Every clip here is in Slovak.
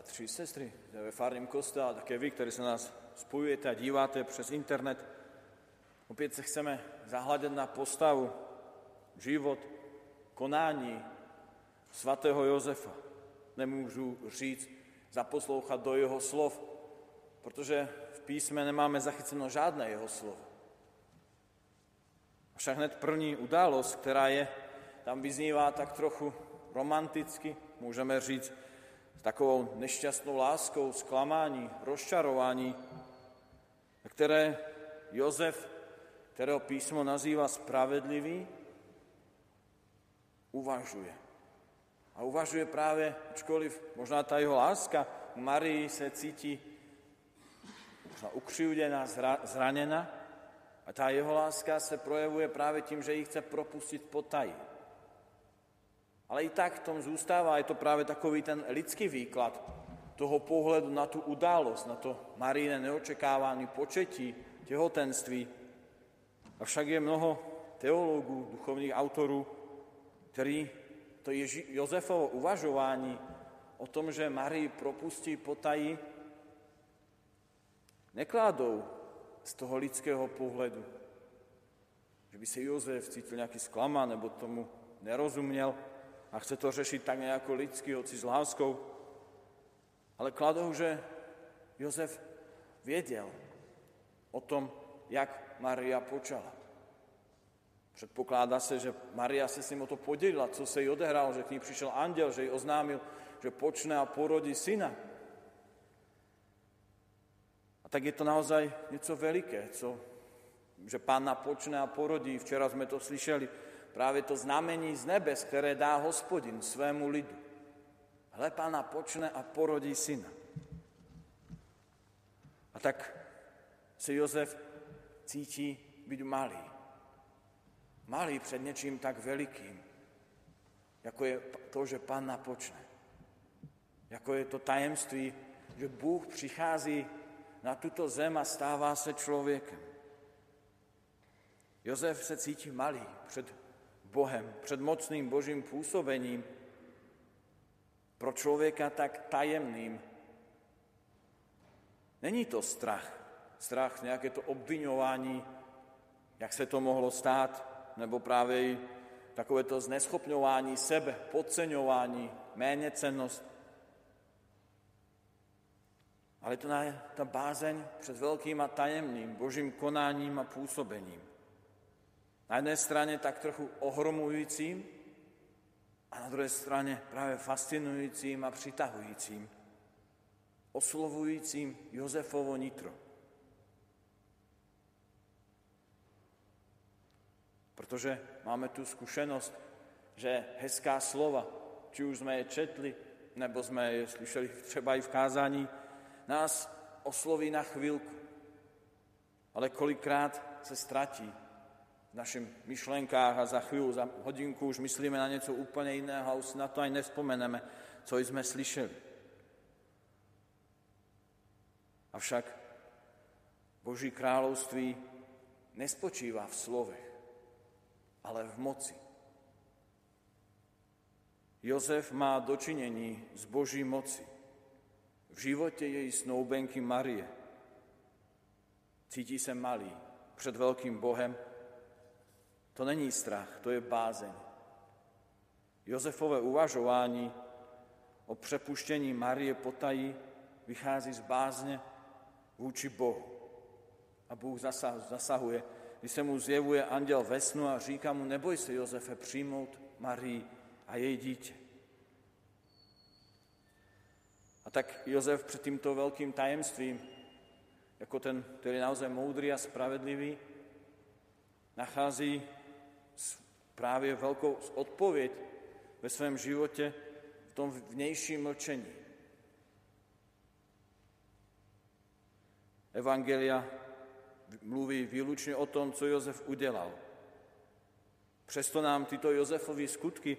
bratři, sestry, ve farním kostele, a také vy, ktorí sa nás spojujete a díváte přes internet. Opäť sa chceme zahľadať na postavu, život, konání svatého Jozefa. Nemôžu říct, zaposlouchat do jeho slov, protože v písme nemáme zachyceno žádné jeho slovo. Však hned první událost, která je, tam vyznívá tak trochu romanticky, můžeme říct, s takovou nešťastnou láskou, zklamání, rozčarování, které Jozef, kterého písmo nazývá spravedlivý, uvažuje. A uvažuje práve, ačkoliv možná tá jeho láska k Marii sa cíti možná ukřivdená, zranená, a tá jeho láska sa projevuje práve tým, že ich chce propustiť po taji. Ale i tak v tom zústáva, je to práve takový ten lidský výklad toho pohľadu na tú událosť, na to Maríne neočekávané početí, tehotenství. Avšak je mnoho teológu, duchovných autorů, ktorí to je Jozefovo uvažování o tom, že Marii propustí potají, nekládou z toho lidského pohľadu. Že by sa Jozef cítil nejaký sklama, nebo tomu nerozumel, a chce to řešiť tak nejako lidsky, hoci s láskou. Ale kladou, že Jozef věděl o tom, jak Maria počala. Předpokládá se, že Maria se s ním o to podělila, co se jí odehrálo, že k ní přišel anděl, že jí oznámil, že počne a porodí syna. A tak je to naozaj něco veliké, co, že pána počne a porodí. Včera jsme to slyšeli, práve to znamení z nebes, ktoré dá hospodin svému lidu. Hle, pána počne a porodí syna. A tak se Jozef cíti byť malý. Malý před něčím tak velikým, jako je to, že Panna počne. Jako je to tajemství, že Bůh přichází na tuto zem a stává se člověkem. Jozef se cítí malý před Bohem, před mocným Božím působením, pro člověka tak tajemným. Není to strach, strach, nějaké to obviňování, jak se to mohlo stát, nebo právě i takové to zneschopňování sebe, podceňování, méněcennost. Ale to je ta bázeň před velkým a tajemným božím konáním a působením. Na jednej strane tak trochu ohromujícím a na druhej strane práve fascinujúcim a přitahujícím, oslovujícím Jozefovo nitro. Protože máme tu skúsenosť, že hezká slova, či už sme je četli, nebo sme je slyšeli třeba i v kázání, nás osloví na chvíľku. Ale kolikrát se stratí v našich myšlenkách a za chvíľu, za hodinku už myslíme na niečo úplne iného a už si na to aj nespomeneme, co sme slyšeli. Avšak Boží kráľovství nespočíva v slovech, ale v moci. Jozef má dočinení z Boží moci. V živote jej snoubenky Marie. Cíti sa malý před veľkým Bohem, to není strach, to je bázeň. Jozefové uvažování o přepuštění Marie potají vychází z bázně vůči Bohu. A Bůh zasahuje, když se mu zjevuje anděl ve snu a říká mu, neboj se, Jozefe, přijmout Marii a jej dítě. A tak Jozef před týmto veľkým tajemstvím, jako ten, ktorý je naozaj moudrý a spravedlivý, nachází právě velkou odpověď ve svém životě v tom vnějším mlčení. Evangelia mluví výlučně o tom, co Jozef udělal. Přesto nám tyto Jozefové skutky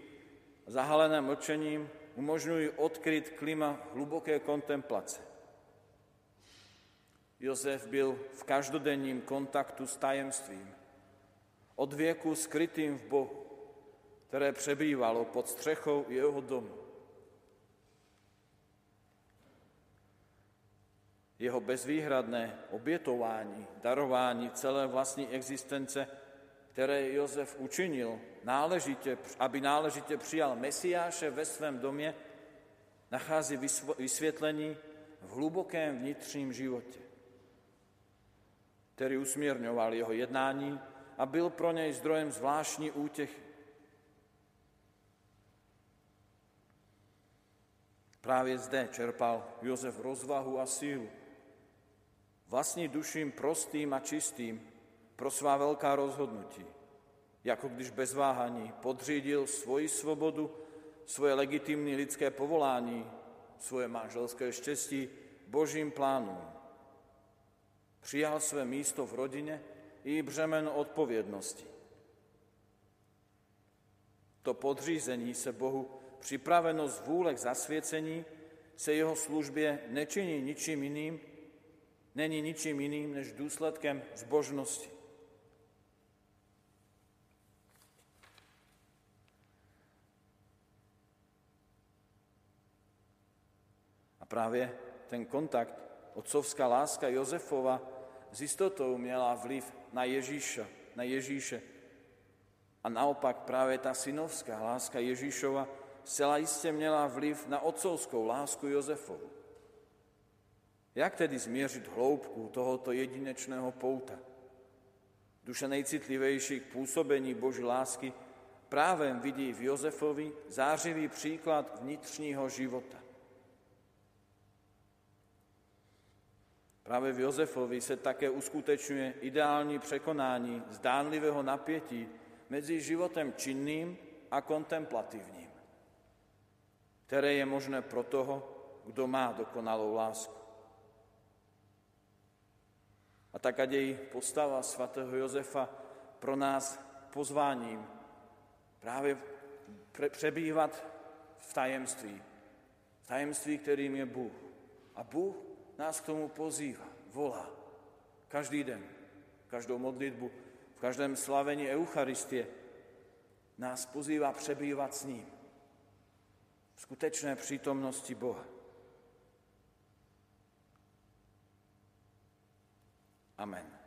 zahalené mlčením umožňují odkryt klima hluboké kontemplace. Jozef byl v každodenním kontaktu s tajemstvím od vieku skrytým v Bohu, ktoré prebývalo pod střechou jeho domu. jeho bezvýhradné obietování, darování celé vlastní existence, které Jozef učinil, náležitě, aby náležitě přijal Mesiáše ve svém domě, nachází vysvětlení v hlubokém vnitřním životě, který usměrňoval jeho jednání a byl pro něj zdrojem zvláštní útěchy. Právě zde čerpal Jozef rozvahu a sílu. Vlastní duším prostým a čistým pro svá velká rozhodnutí, jako když bez váhaní podřídil svoji svobodu, svoje legitimní lidské povolání, svoje manželské štěstí Božím plánům. Přijal své místo v rodině i břemeno odpovědnosti. To podřízení se Bohu připravenost vůle k zasvěcení se jeho službě nečiní ničím jiným, není ničím jiným než důsledkem zbožnosti. A právě ten kontakt, otcovská láska Jozefova s jistotou měla vliv na Ježíša, na Ježíše. A naopak právě ta synovská láska Ježíšova zcela jistě měla vliv na otcovskou lásku Jozefovu. Jak tedy změřit hloubku tohoto jedinečného pouta? Duše nejcitlivější k působení Boží lásky právem vidí v Jozefovi zářivý příklad vnitřního života. Právě v Jozefovi se také uskutečňuje ideální překonání zdánlivého napětí mezi životem činným a kontemplativním které je možné pro toho, kdo má dokonalou lásku. A tak aj postava svatého Jozefa pro nás pozváním právě pre, přebývat v tajemství. V tajemství, kterým je Bůh. A Bůh nás k tomu pozýva, volá. Každý den, každou modlitbu, v každém slavení Eucharistie nás pozýva přebývat s ním skutečné přítomnosti Boha. Amen.